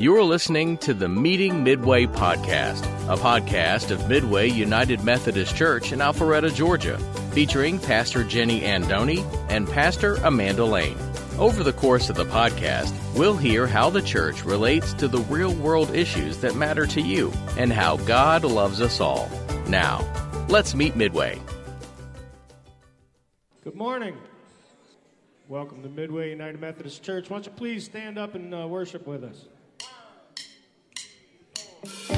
You are listening to the Meeting Midway podcast, a podcast of Midway United Methodist Church in Alpharetta, Georgia, featuring Pastor Jenny Andoni and Pastor Amanda Lane. Over the course of the podcast, we'll hear how the church relates to the real world issues that matter to you and how God loves us all. Now, let's meet Midway. Good morning. Welcome to Midway United Methodist Church. Why don't you please stand up and uh, worship with us? Yeah.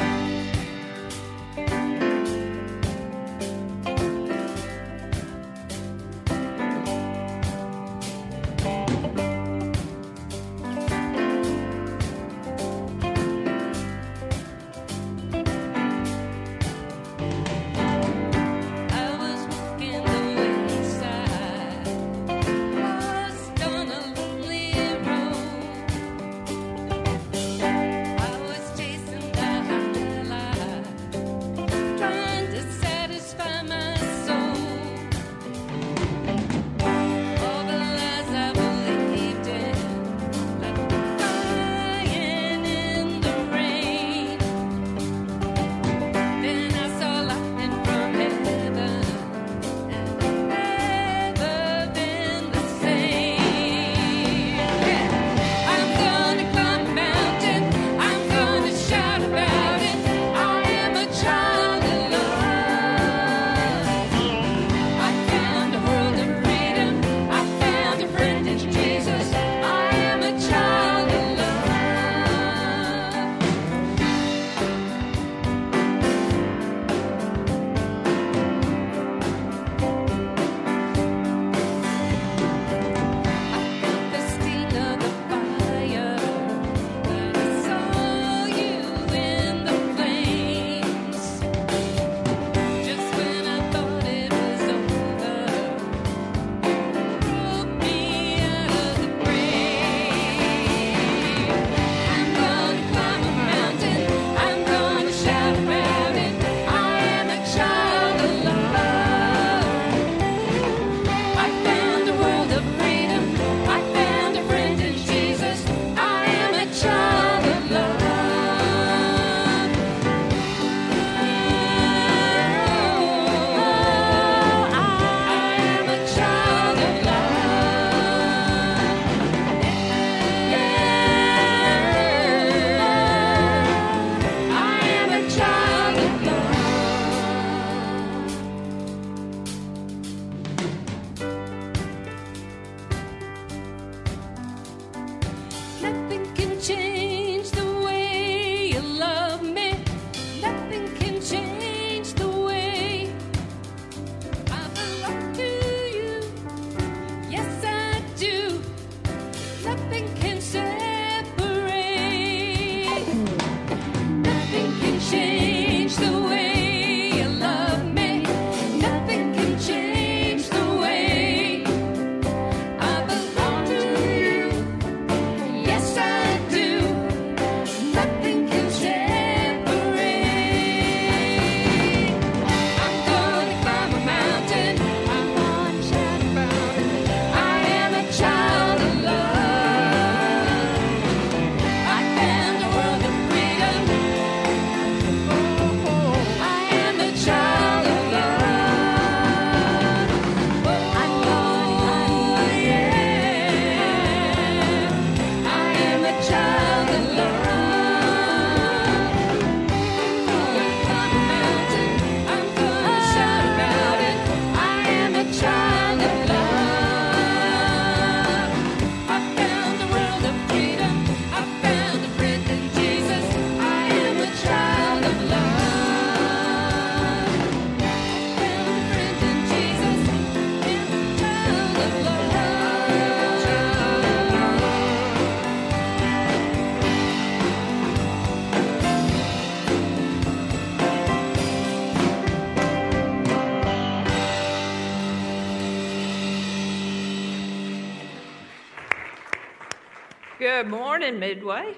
Good morning, Midway.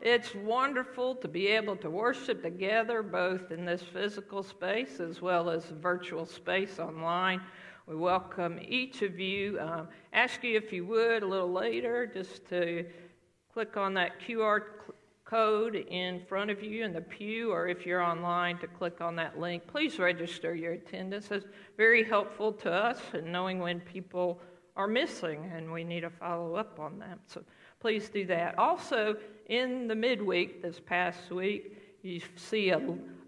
It's wonderful to be able to worship together both in this physical space as well as virtual space online. We welcome each of you. Um, ask you if you would a little later just to click on that QR code in front of you in the pew, or if you're online, to click on that link. Please register your attendance. It's very helpful to us in knowing when people are missing and we need to follow up on them. So please do that. Also, in the midweek this past week, you see a,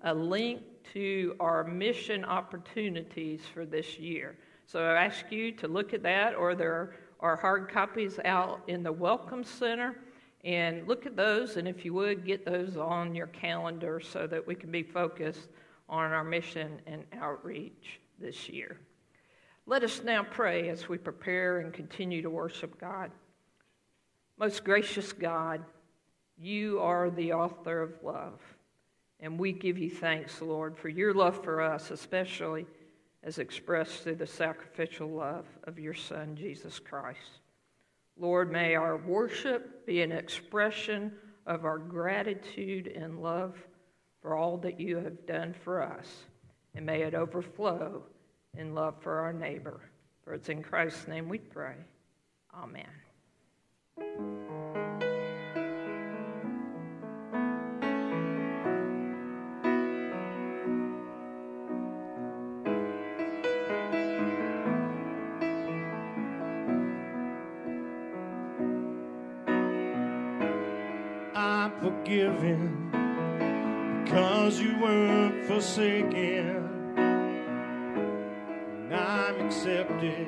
a link to our mission opportunities for this year. So I ask you to look at that, or there are hard copies out in the Welcome Center. And look at those, and if you would, get those on your calendar so that we can be focused on our mission and outreach this year. Let us now pray as we prepare and continue to worship God. Most gracious God, you are the author of love. And we give you thanks, Lord, for your love for us, especially as expressed through the sacrificial love of your Son, Jesus Christ. Lord, may our worship be an expression of our gratitude and love for all that you have done for us, and may it overflow in love for our neighbor. For it's in Christ's name we pray. Amen. I'm forgiven because you weren't forsaken. Accepted.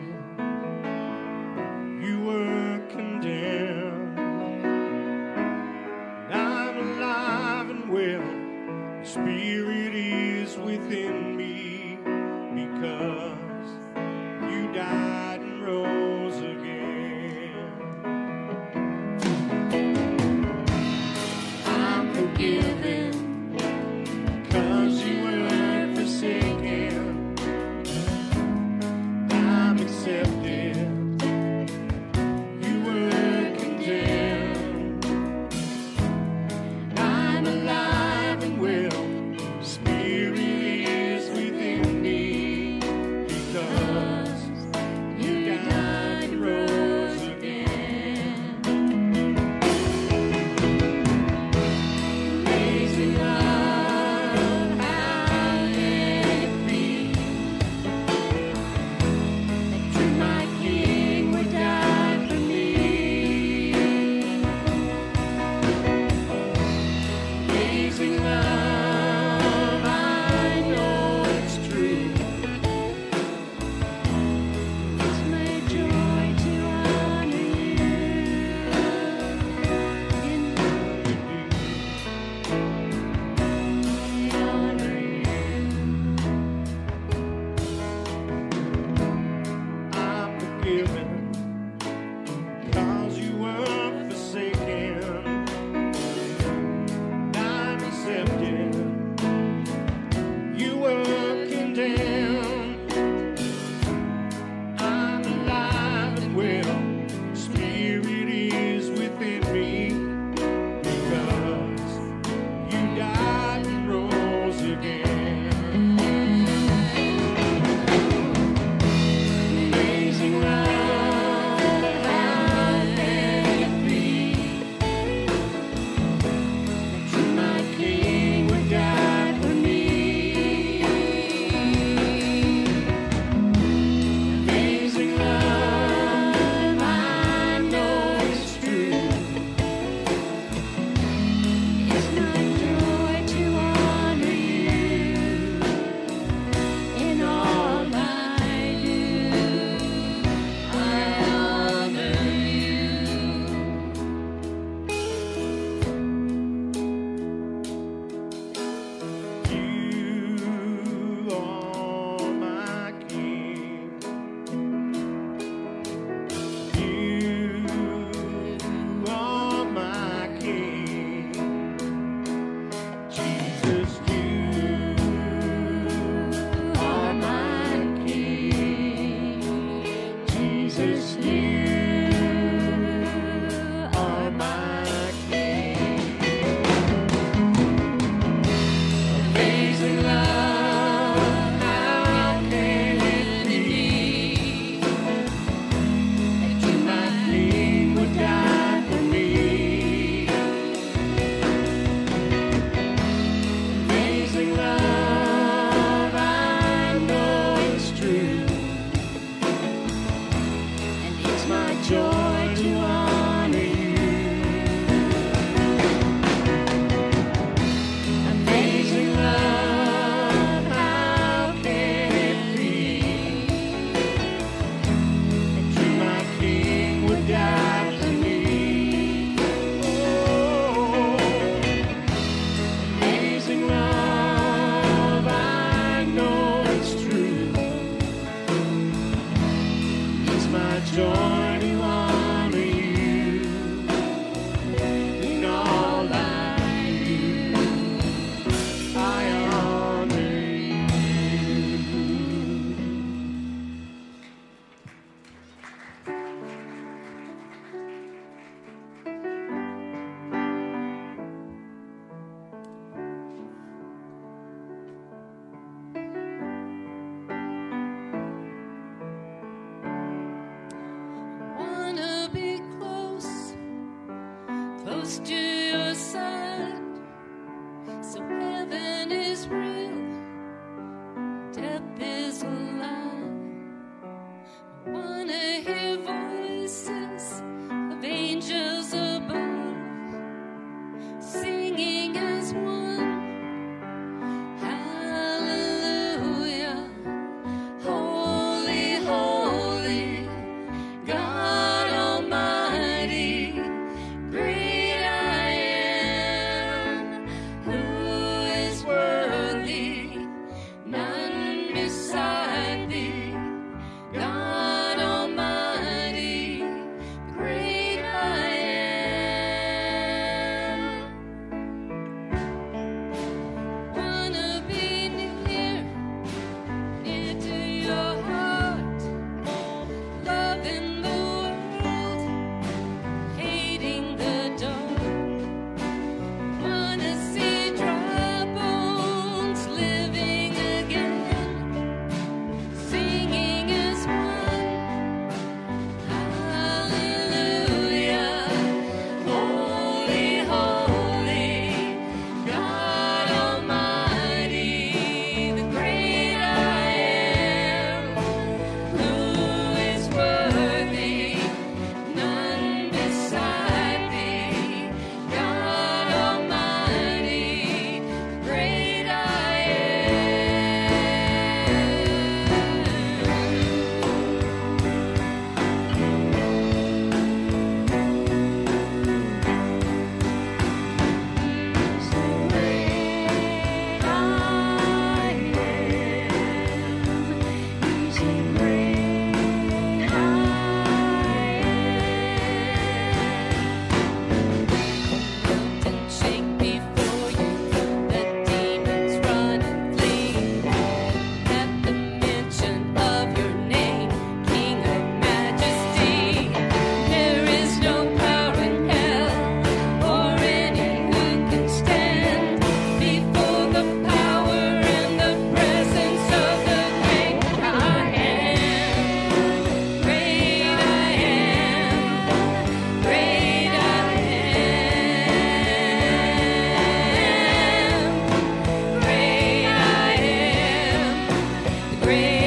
Good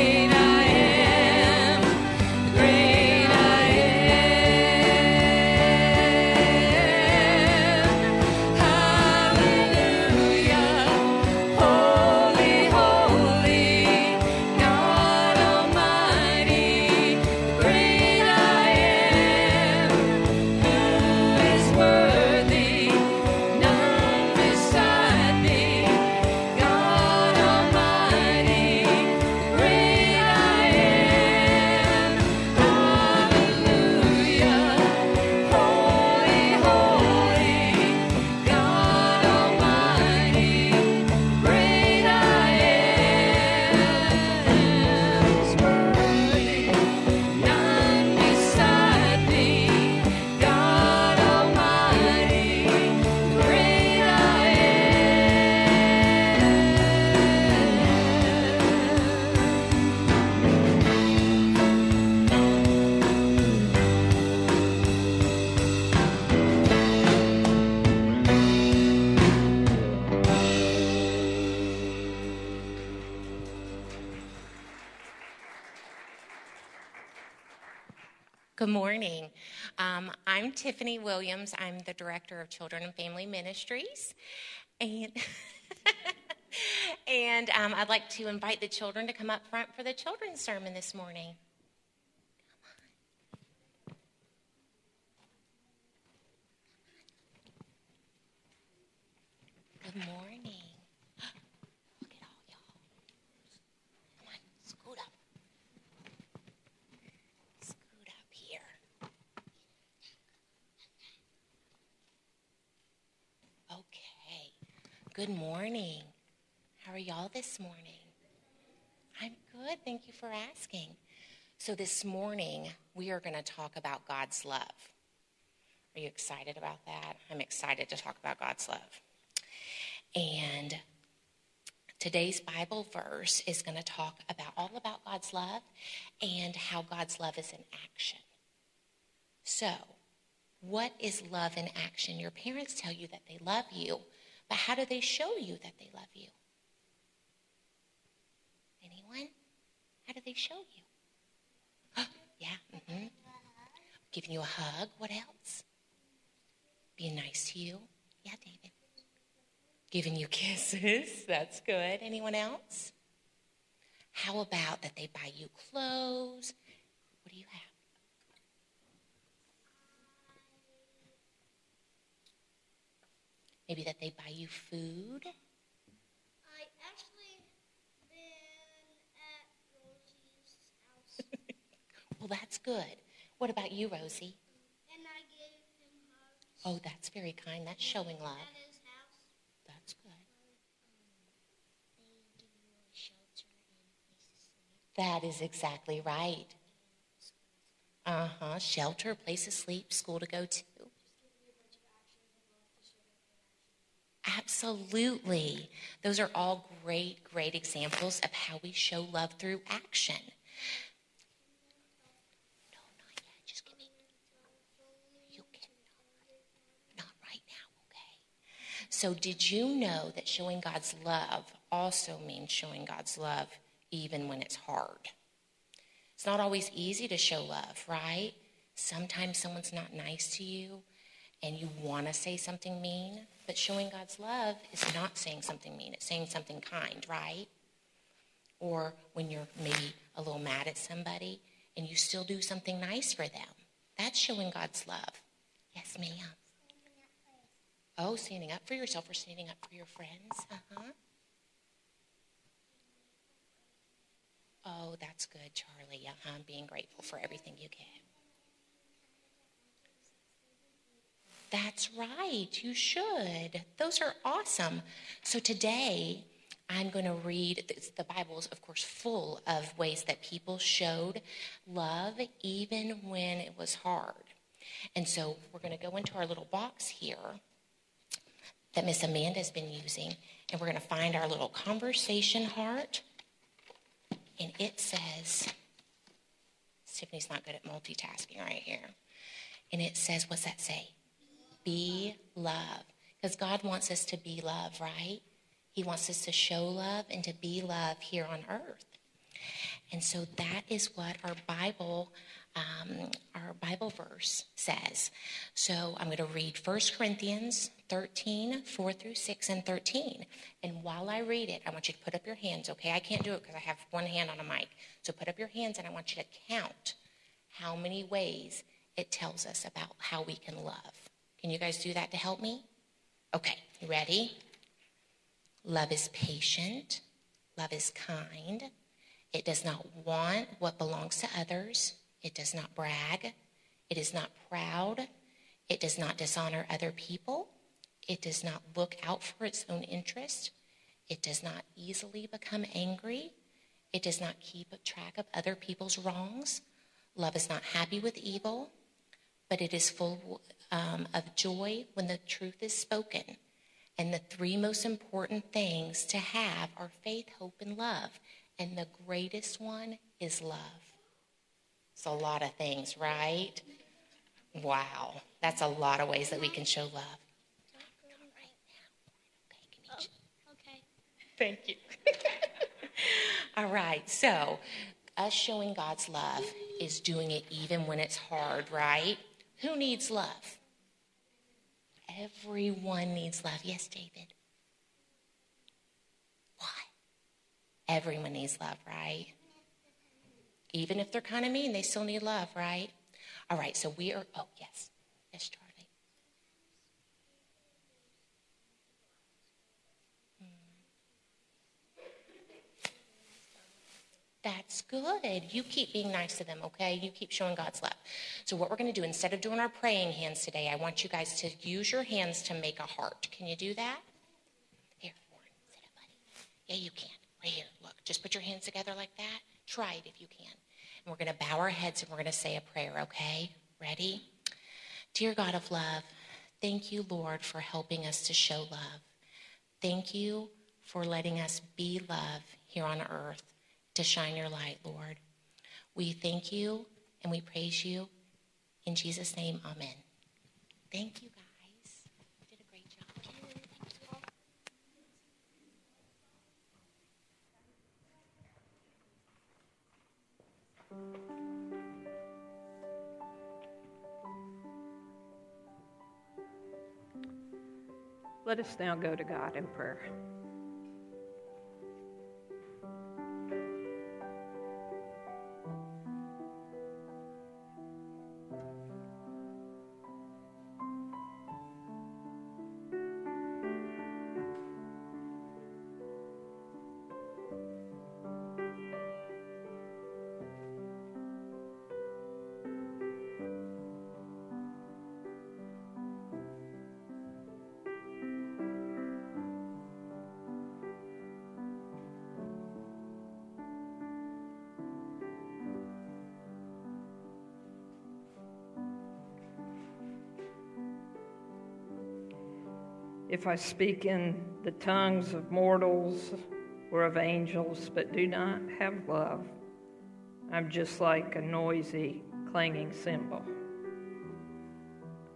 I'm Tiffany Williams. I'm the Director of Children and Family Ministries. And, and um, I'd like to invite the children to come up front for the children's sermon this morning. Good morning. Good morning. How are y'all this morning? I'm good. Thank you for asking. So, this morning, we are going to talk about God's love. Are you excited about that? I'm excited to talk about God's love. And today's Bible verse is going to talk about all about God's love and how God's love is in action. So, What is love in action? Your parents tell you that they love you, but how do they show you that they love you? Anyone? How do they show you? yeah. Mm-hmm. Giving you a hug. What else? Being nice to you. Yeah, David. Giving you kisses. That's good. Anyone else? How about that they buy you clothes? What do you have? Maybe that they buy you food? I actually been at Rosie's house Well, that's good. What about you, Rosie? and I gave him hugs Oh, that's very kind. That's showing love. at his house. That's good. They give you a shelter and places to sleep. That is exactly right. Uh huh. Shelter, place to sleep, school to go to. Absolutely. Those are all great, great examples of how we show love through action. No, not yet. Just give me. You cannot. Not right now, okay? So, did you know that showing God's love also means showing God's love even when it's hard? It's not always easy to show love, right? Sometimes someone's not nice to you and you want to say something mean, but showing God's love is not saying something mean, it's saying something kind, right? Or when you're maybe a little mad at somebody and you still do something nice for them. That's showing God's love. Yes, ma'am. Oh, standing up for yourself or standing up for your friends? Uh huh. Oh, that's good, Charlie. Uh huh. Being grateful for everything you get. That's right. You should. Those are awesome. So today, I'm going to read the Bible is, of course, full of ways that people showed love even when it was hard. And so we're going to go into our little box here that Miss Amanda has been using, and we're going to find our little conversation heart. And it says, Tiffany's not good at multitasking right here. And it says, what's that say? Be love. Because God wants us to be love, right? He wants us to show love and to be love here on earth. And so that is what our Bible, um, our Bible verse says. So I'm going to read 1 Corinthians 13, 4 through 6, and 13. And while I read it, I want you to put up your hands, okay? I can't do it because I have one hand on a mic. So put up your hands and I want you to count how many ways it tells us about how we can love. Can you guys do that to help me? Okay, ready? Love is patient. Love is kind. It does not want what belongs to others. It does not brag. It is not proud. It does not dishonor other people. It does not look out for its own interest. It does not easily become angry. It does not keep track of other people's wrongs. Love is not happy with evil, but it is full um, of joy when the truth is spoken. And the three most important things to have are faith, hope, and love. And the greatest one is love. It's a lot of things, right? Wow. That's a lot of ways that we can show love. Not right now. Okay, give Okay. Thank you. All right, so us showing God's love is doing it even when it's hard, right? Who needs love? Everyone needs love. Yes, David. Why? Everyone needs love, right? Even if they're kind of mean, they still need love, right? All right, so we are, oh, yes. Yes, Charlie. That's good. You keep being nice to them, okay? You keep showing God's love. So, what we're going to do, instead of doing our praying hands today, I want you guys to use your hands to make a heart. Can you do that? Here, Warren, sit up, buddy. Yeah, you can. Right here. Look, just put your hands together like that. Try it if you can. And we're going to bow our heads and we're going to say a prayer, okay? Ready? Dear God of love, thank you, Lord, for helping us to show love. Thank you for letting us be love here on earth to shine your light, Lord. We thank you and we praise you. In Jesus' name, amen. Thank you, guys. Let us now go to God in prayer. If I speak in the tongues of mortals or of angels, but do not have love, I'm just like a noisy, clanging cymbal.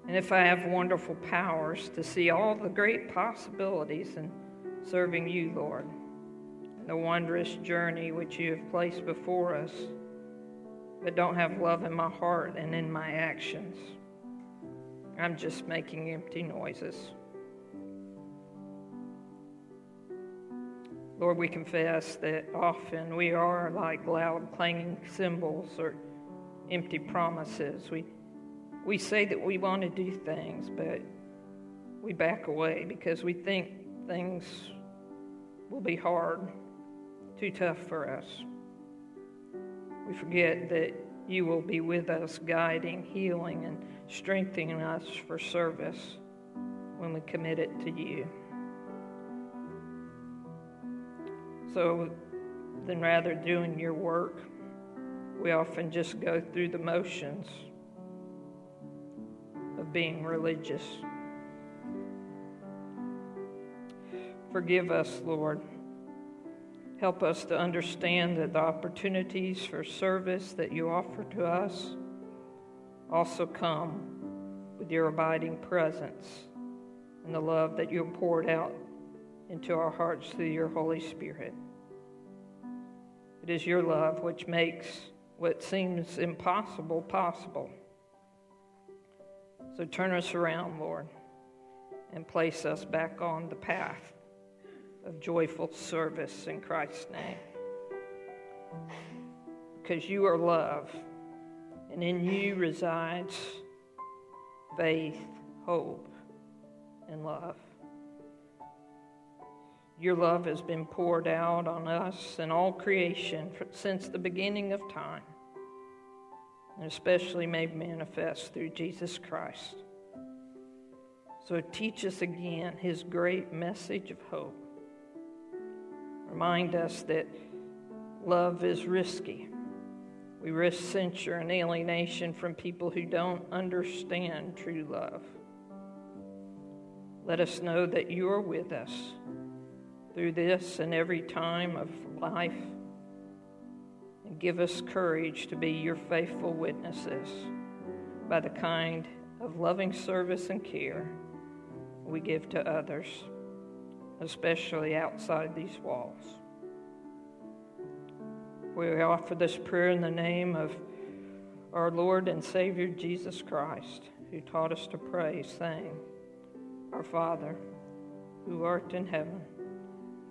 And if I have wonderful powers to see all the great possibilities in serving you, Lord, the wondrous journey which you have placed before us, but don't have love in my heart and in my actions, I'm just making empty noises. Lord, we confess that often we are like loud clanging cymbals or empty promises. We, we say that we want to do things, but we back away because we think things will be hard, too tough for us. We forget that you will be with us, guiding, healing, and strengthening us for service when we commit it to you. So, than rather doing your work, we often just go through the motions of being religious. Forgive us, Lord. Help us to understand that the opportunities for service that you offer to us also come with your abiding presence and the love that you poured out into our hearts through your Holy Spirit. It is your love which makes what seems impossible possible. So turn us around, Lord, and place us back on the path of joyful service in Christ's name. Because you are love, and in you resides faith, hope, and love. Your love has been poured out on us and all creation since the beginning of time, and especially made manifest through Jesus Christ. So teach us again his great message of hope. Remind us that love is risky. We risk censure and alienation from people who don't understand true love. Let us know that you are with us through this and every time of life. And give us courage to be your faithful witnesses by the kind of loving service and care we give to others, especially outside these walls. We offer this prayer in the name of our Lord and Savior Jesus Christ, who taught us to pray, saying, Our Father, who art in heaven,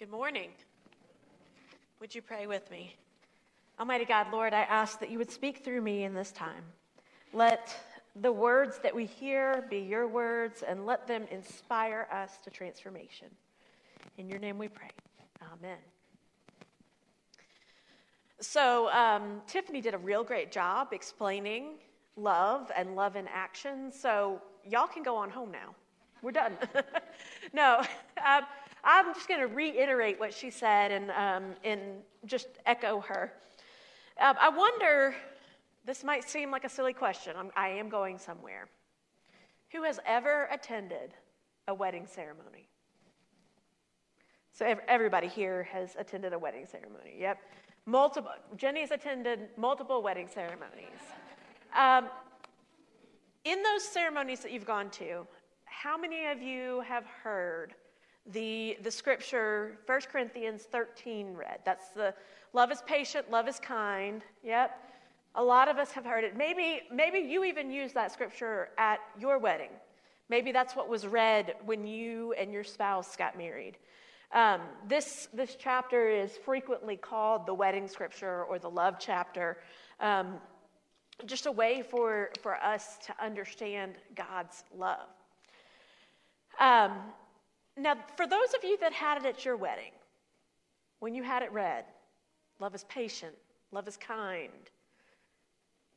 Good morning. Would you pray with me? Almighty God, Lord, I ask that you would speak through me in this time. Let the words that we hear be your words and let them inspire us to transformation. In your name we pray. Amen. So, um, Tiffany did a real great job explaining love and love in action. So, y'all can go on home now. We're done. no, um, I'm just going to reiterate what she said and, um, and just echo her. Um, I wonder, this might seem like a silly question. I'm, I am going somewhere. Who has ever attended a wedding ceremony? So everybody here has attended a wedding ceremony. Yep. Multiple. Jenny's attended multiple wedding ceremonies. Um, in those ceremonies that you've gone to, how many of you have heard the, the scripture, 1 Corinthians 13 read? That's the love is patient, love is kind. Yep. A lot of us have heard it. Maybe, maybe you even used that scripture at your wedding. Maybe that's what was read when you and your spouse got married. Um, this, this chapter is frequently called the wedding scripture or the love chapter, um, just a way for, for us to understand God's love. Um, now, for those of you that had it at your wedding, when you had it read, love is patient, love is kind,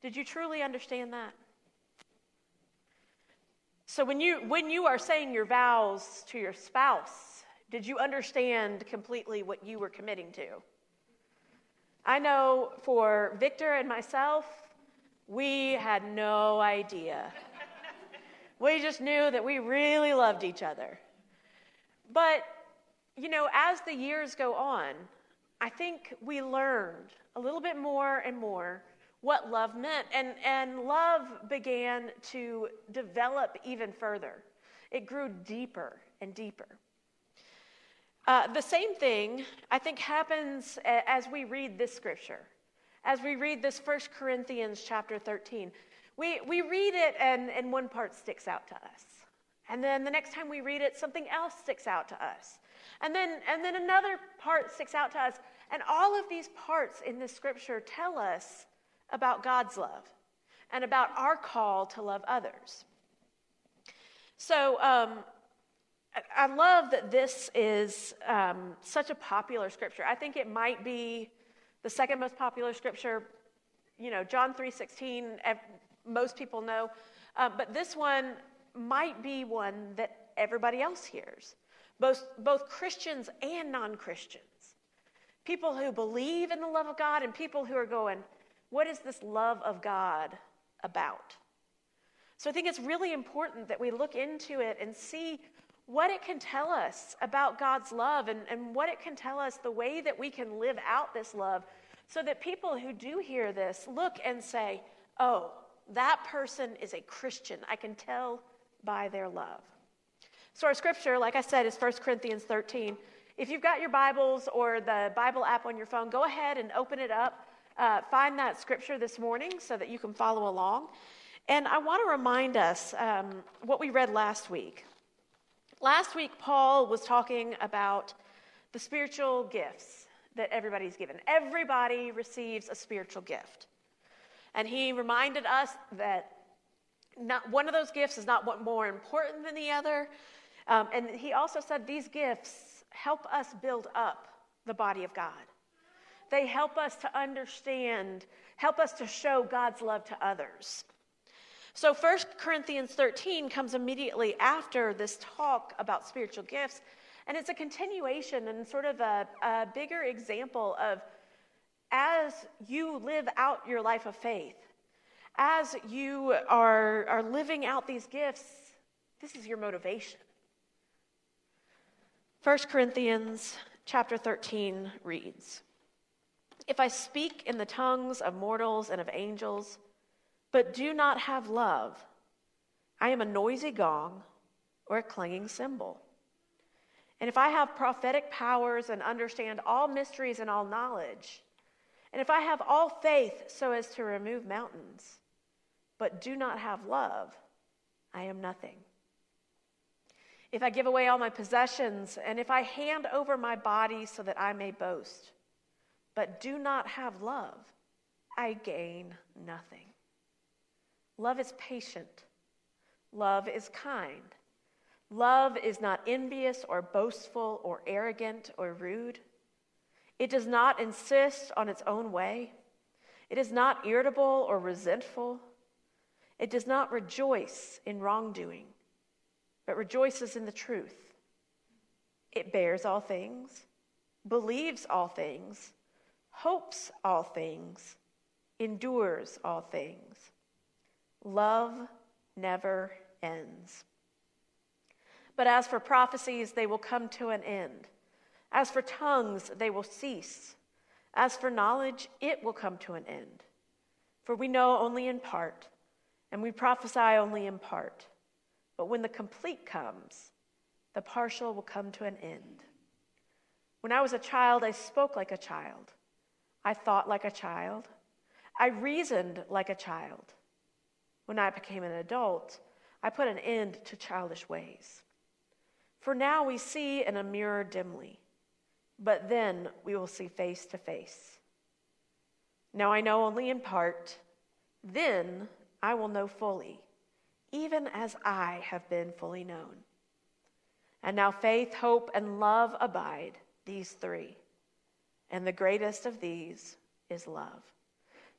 did you truly understand that? So when you when you are saying your vows to your spouse, did you understand completely what you were committing to? I know for Victor and myself, we had no idea. we just knew that we really loved each other. But you know, as the years go on, I think we learned a little bit more and more what love meant. And, and love began to develop even further, it grew deeper and deeper. Uh, the same thing, I think, happens as we read this scripture. As we read this First Corinthians chapter 13, we, we read it and, and one part sticks out to us. And then the next time we read it, something else sticks out to us. And then, and then another part sticks out to us. And all of these parts in this scripture tell us about God's love and about our call to love others. So um, I love that this is um, such a popular scripture. I think it might be the second most popular scripture. You know, John 3.16, most people know. Uh, but this one might be one that everybody else hears, both, both Christians and non-Christians. People who believe in the love of God and people who are going, what is this love of God about? So I think it's really important that we look into it and see what it can tell us about God's love and, and what it can tell us the way that we can live out this love so that people who do hear this look and say, oh, that person is a Christian. I can tell by their love. So our scripture, like I said, is 1 Corinthians 13. If you've got your Bibles or the Bible app on your phone, go ahead and open it up uh, find that scripture this morning so that you can follow along. And I want to remind us um, what we read last week. Last week, Paul was talking about the spiritual gifts that everybody's given. Everybody receives a spiritual gift. And he reminded us that not, one of those gifts is not more important than the other. Um, and he also said these gifts help us build up the body of God. They help us to understand, help us to show God's love to others. So 1 Corinthians 13 comes immediately after this talk about spiritual gifts, and it's a continuation and sort of a, a bigger example of as you live out your life of faith, as you are, are living out these gifts, this is your motivation. 1 Corinthians chapter 13 reads if I speak in the tongues of mortals and of angels, but do not have love, I am a noisy gong or a clanging cymbal. And if I have prophetic powers and understand all mysteries and all knowledge, and if I have all faith so as to remove mountains, but do not have love, I am nothing. If I give away all my possessions, and if I hand over my body so that I may boast, but do not have love, I gain nothing. Love is patient. Love is kind. Love is not envious or boastful or arrogant or rude. It does not insist on its own way. It is not irritable or resentful. It does not rejoice in wrongdoing, but rejoices in the truth. It bears all things, believes all things, hopes all things, endures all things. Love never ends. But as for prophecies, they will come to an end. As for tongues, they will cease. As for knowledge, it will come to an end. For we know only in part, and we prophesy only in part. But when the complete comes, the partial will come to an end. When I was a child, I spoke like a child. I thought like a child. I reasoned like a child. When I became an adult, I put an end to childish ways. For now we see in a mirror dimly, but then we will see face to face. Now I know only in part, then I will know fully, even as I have been fully known. And now faith, hope, and love abide, these three. And the greatest of these is love.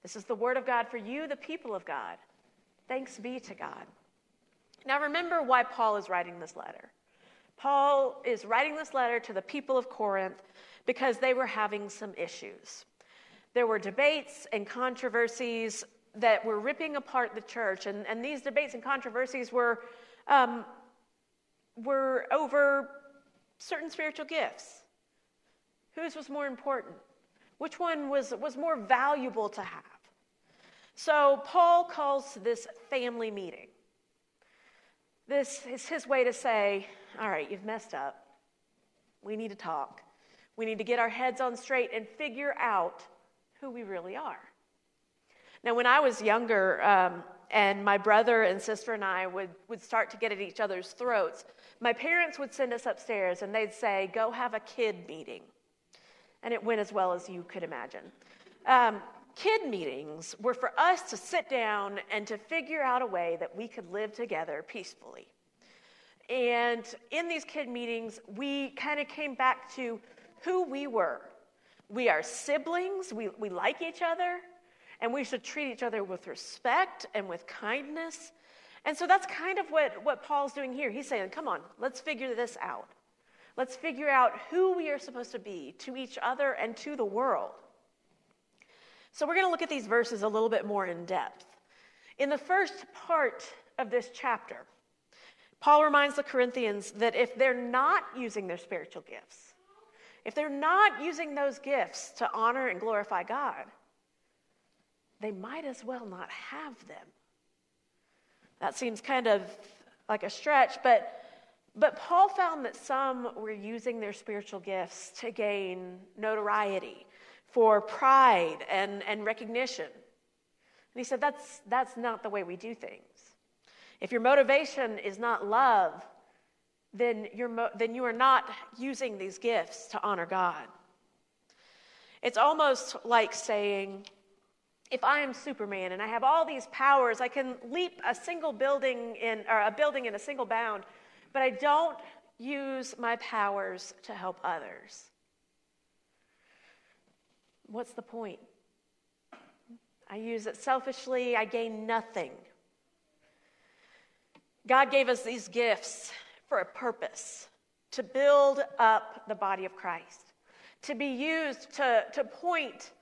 This is the word of God for you, the people of God. Thanks be to God. Now remember why Paul is writing this letter. Paul is writing this letter to the people of Corinth because they were having some issues. There were debates and controversies that were ripping apart the church, and, and these debates and controversies were, um, were over certain spiritual gifts. Whose was more important? Which one was, was more valuable to have? So Paul calls this family meeting. This is his way to say, All right, you've messed up. We need to talk. We need to get our heads on straight and figure out who we really are. Now, when I was younger, um, and my brother and sister and I would, would start to get at each other's throats, my parents would send us upstairs and they'd say, Go have a kid meeting. And it went as well as you could imagine. Um, kid meetings were for us to sit down and to figure out a way that we could live together peacefully. And in these kid meetings, we kind of came back to who we were. We are siblings, we, we like each other, and we should treat each other with respect and with kindness. And so that's kind of what, what Paul's doing here. He's saying, come on, let's figure this out. Let's figure out who we are supposed to be to each other and to the world. So we're going to look at these verses a little bit more in depth. In the first part of this chapter, Paul reminds the Corinthians that if they're not using their spiritual gifts, if they're not using those gifts to honor and glorify God, they might as well not have them. That seems kind of like a stretch, but but Paul found that some were using their spiritual gifts to gain notoriety, for pride and, and recognition. And he said, that's, that's not the way we do things. If your motivation is not love, then, you're mo- then you are not using these gifts to honor God. It's almost like saying, if I am Superman and I have all these powers, I can leap a single building in, or a building in a single bound, but I don't use my powers to help others. What's the point? I use it selfishly, I gain nothing. God gave us these gifts for a purpose to build up the body of Christ, to be used to, to point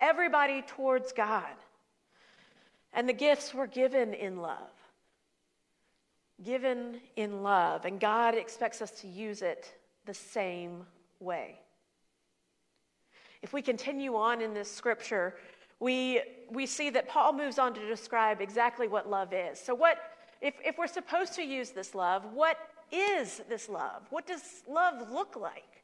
everybody towards God. And the gifts were given in love. Given in love. And God expects us to use it the same way. If we continue on in this scripture, we, we see that Paul moves on to describe exactly what love is. So, what, if, if we're supposed to use this love, what is this love? What does love look like?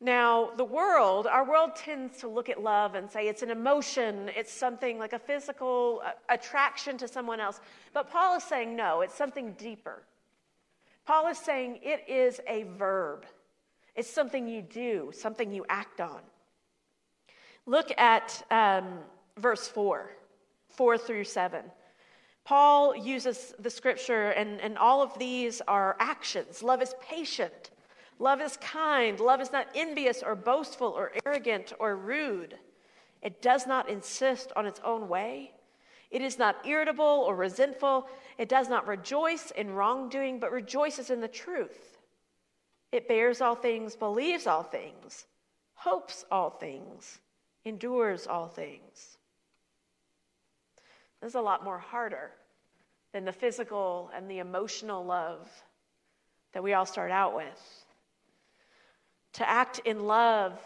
Now, the world, our world tends to look at love and say it's an emotion, it's something like a physical uh, attraction to someone else. But Paul is saying no, it's something deeper. Paul is saying it is a verb. It's something you do, something you act on. Look at um, verse 4, 4 through 7. Paul uses the scripture, and, and all of these are actions. Love is patient. Love is kind. Love is not envious or boastful or arrogant or rude. It does not insist on its own way. It is not irritable or resentful. It does not rejoice in wrongdoing, but rejoices in the truth. It bears all things, believes all things, hopes all things, endures all things. This is a lot more harder than the physical and the emotional love that we all start out with. To act in love,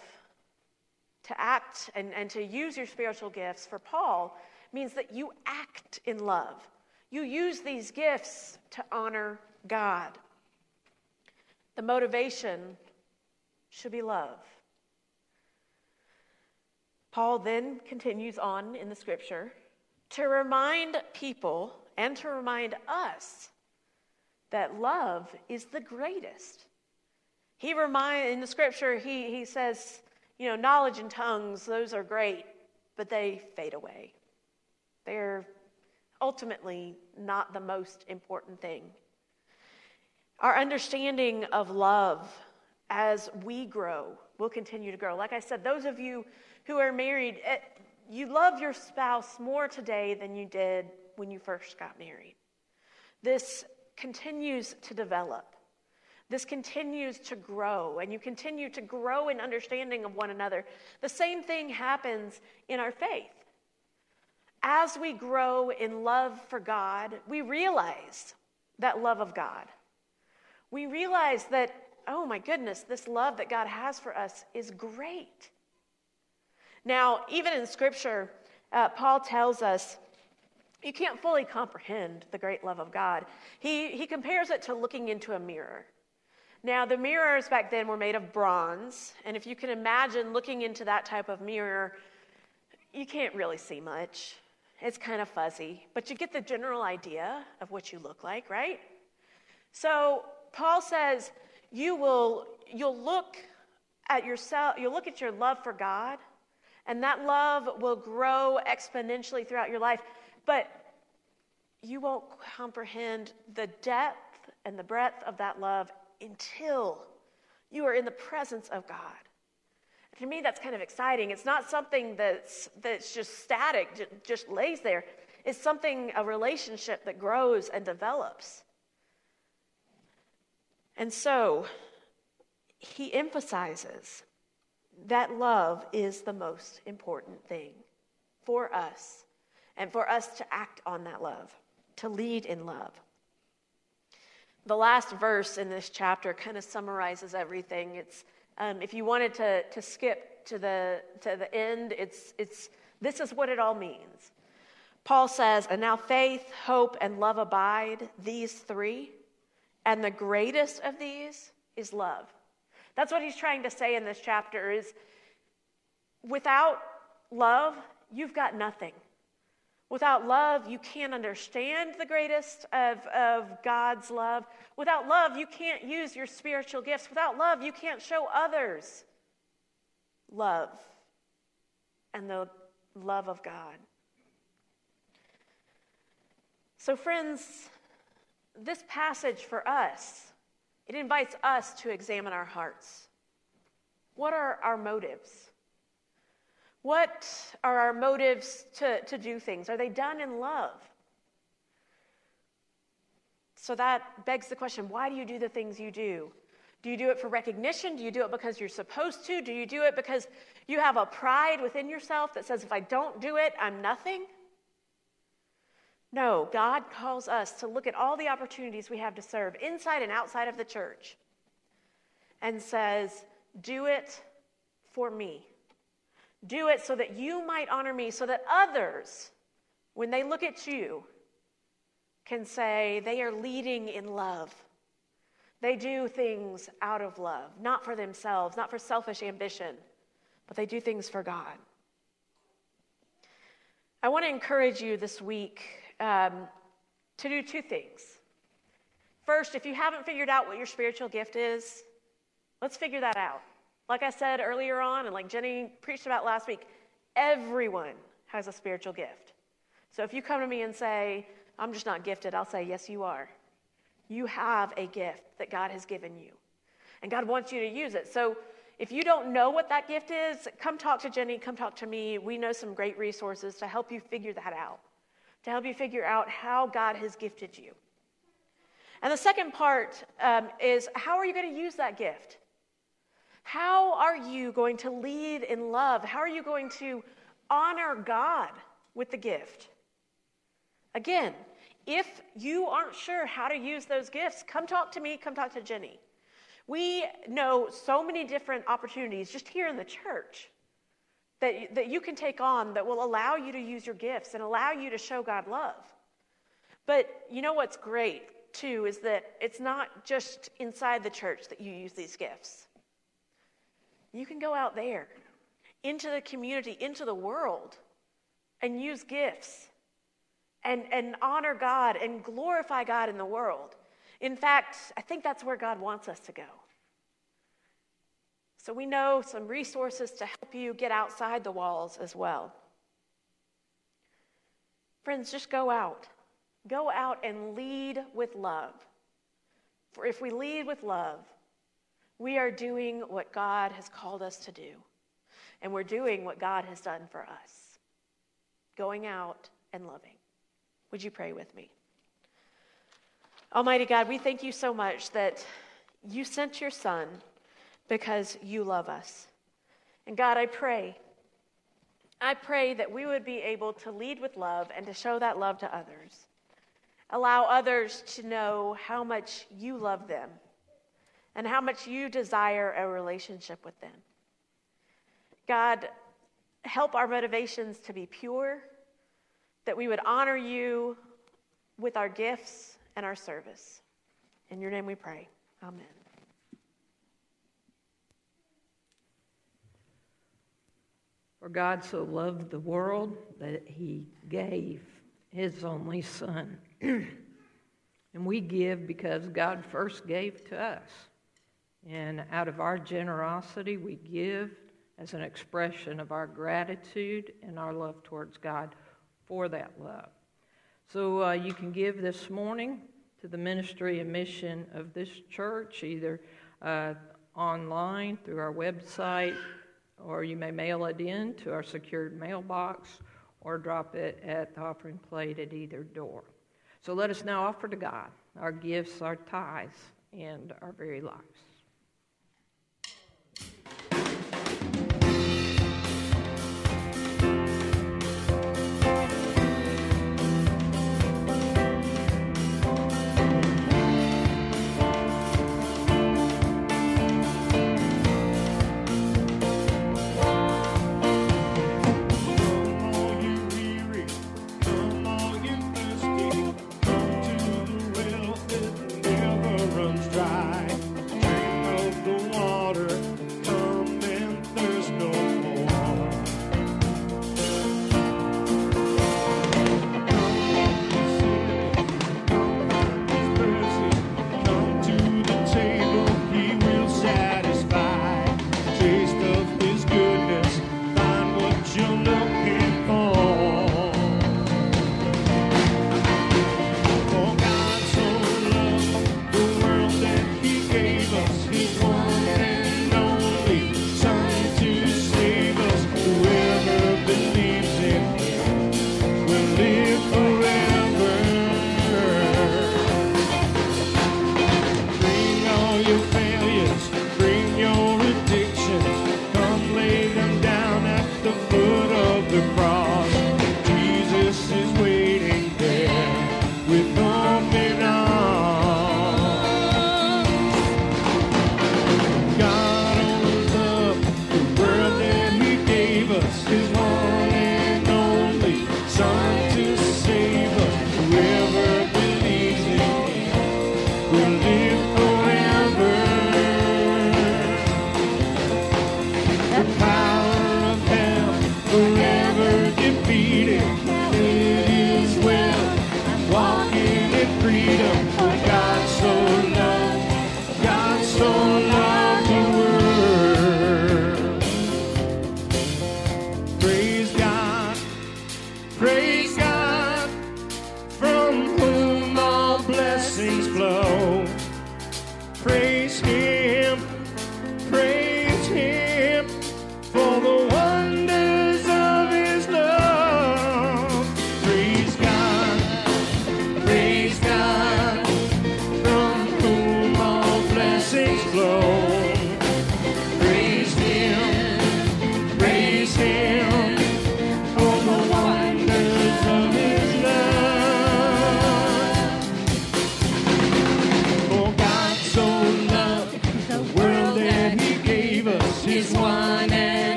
to act and, and to use your spiritual gifts for Paul means that you act in love. You use these gifts to honor God. The motivation should be love. Paul then continues on in the scripture to remind people and to remind us that love is the greatest. He remind in the scripture he, he says, you know, knowledge and tongues, those are great, but they fade away. They're ultimately not the most important thing. Our understanding of love as we grow will continue to grow. Like I said, those of you who are married, eh, you love your spouse more today than you did when you first got married. This continues to develop. This continues to grow, and you continue to grow in understanding of one another. The same thing happens in our faith. As we grow in love for God, we realize that love of God. We realize that, oh my goodness, this love that God has for us is great. Now, even in Scripture, uh, Paul tells us you can't fully comprehend the great love of God. He, he compares it to looking into a mirror. Now, the mirrors back then were made of bronze, and if you can imagine looking into that type of mirror, you can't really see much. It's kind of fuzzy, but you get the general idea of what you look like, right? So, Paul says you will you'll look at yourself, you'll look at your love for God, and that love will grow exponentially throughout your life. But you won't comprehend the depth and the breadth of that love until you are in the presence of God. To me, that's kind of exciting. It's not something that's, that's just static, just lays there. It's something, a relationship that grows and develops. And so, he emphasizes that love is the most important thing for us and for us to act on that love, to lead in love. The last verse in this chapter kind of summarizes everything. It's um, if you wanted to, to skip to the, to the end, it's, it's, this is what it all means. Paul says, And now faith, hope, and love abide, these three, and the greatest of these is love. That's what he's trying to say in this chapter is without love, you've got nothing. Without love, you can't understand the greatest of, of God's love. Without love, you can't use your spiritual gifts. Without love, you can't show others love and the love of God. So, friends, this passage for us, it invites us to examine our hearts. What are our motives? What are our motives to, to do things? Are they done in love? So that begs the question why do you do the things you do? Do you do it for recognition? Do you do it because you're supposed to? Do you do it because you have a pride within yourself that says, if I don't do it, I'm nothing? No, God calls us to look at all the opportunities we have to serve inside and outside of the church and says, do it for me. Do it so that you might honor me, so that others, when they look at you, can say they are leading in love. They do things out of love, not for themselves, not for selfish ambition, but they do things for God. I want to encourage you this week um, to do two things. First, if you haven't figured out what your spiritual gift is, let's figure that out. Like I said earlier on, and like Jenny preached about last week, everyone has a spiritual gift. So if you come to me and say, I'm just not gifted, I'll say, Yes, you are. You have a gift that God has given you. And God wants you to use it. So if you don't know what that gift is, come talk to Jenny, come talk to me. We know some great resources to help you figure that out, to help you figure out how God has gifted you. And the second part um, is how are you going to use that gift? How are you going to lead in love? How are you going to honor God with the gift? Again, if you aren't sure how to use those gifts, come talk to me, come talk to Jenny. We know so many different opportunities just here in the church that, that you can take on that will allow you to use your gifts and allow you to show God love. But you know what's great, too, is that it's not just inside the church that you use these gifts. You can go out there into the community, into the world, and use gifts and, and honor God and glorify God in the world. In fact, I think that's where God wants us to go. So we know some resources to help you get outside the walls as well. Friends, just go out. Go out and lead with love. For if we lead with love, we are doing what God has called us to do. And we're doing what God has done for us going out and loving. Would you pray with me? Almighty God, we thank you so much that you sent your Son because you love us. And God, I pray, I pray that we would be able to lead with love and to show that love to others. Allow others to know how much you love them and how much you desire a relationship with them. God, help our motivations to be pure, that we would honor you with our gifts and our service. In your name we pray. Amen. For God so loved the world that he gave his only Son. and we give because God first gave to us. And out of our generosity, we give as an expression of our gratitude and our love towards God for that love. So uh, you can give this morning to the ministry and mission of this church, either uh, online through our website, or you may mail it in to our secured mailbox, or drop it at the offering plate at either door. So let us now offer to God our gifts, our tithes, and our very lives.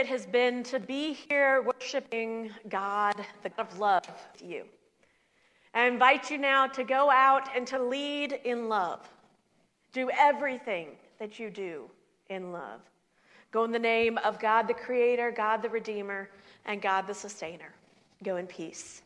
It has been to be here worshiping God, the God of love, with you. I invite you now to go out and to lead in love. Do everything that you do in love. Go in the name of God the Creator, God the Redeemer, and God the Sustainer. Go in peace.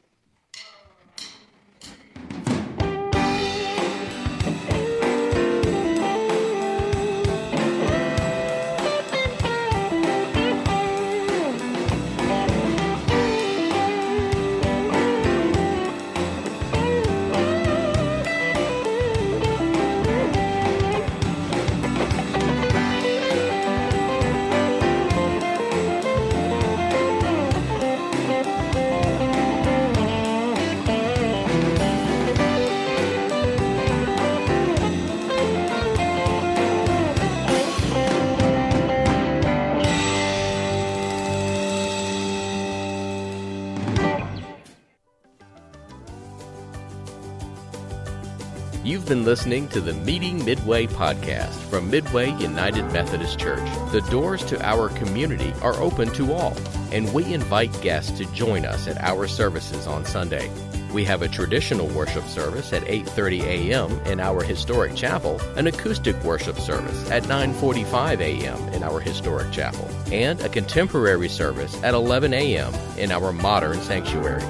You've been listening to the Meeting Midway podcast from Midway United Methodist Church. The doors to our community are open to all, and we invite guests to join us at our services on Sunday. We have a traditional worship service at 8:30 a.m. in our historic chapel, an acoustic worship service at 9:45 a.m. in our historic chapel, and a contemporary service at 11 a.m. in our modern sanctuary.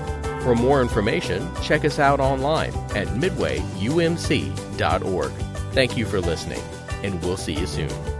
For more information, check us out online at midwayumc.org. Thank you for listening, and we'll see you soon.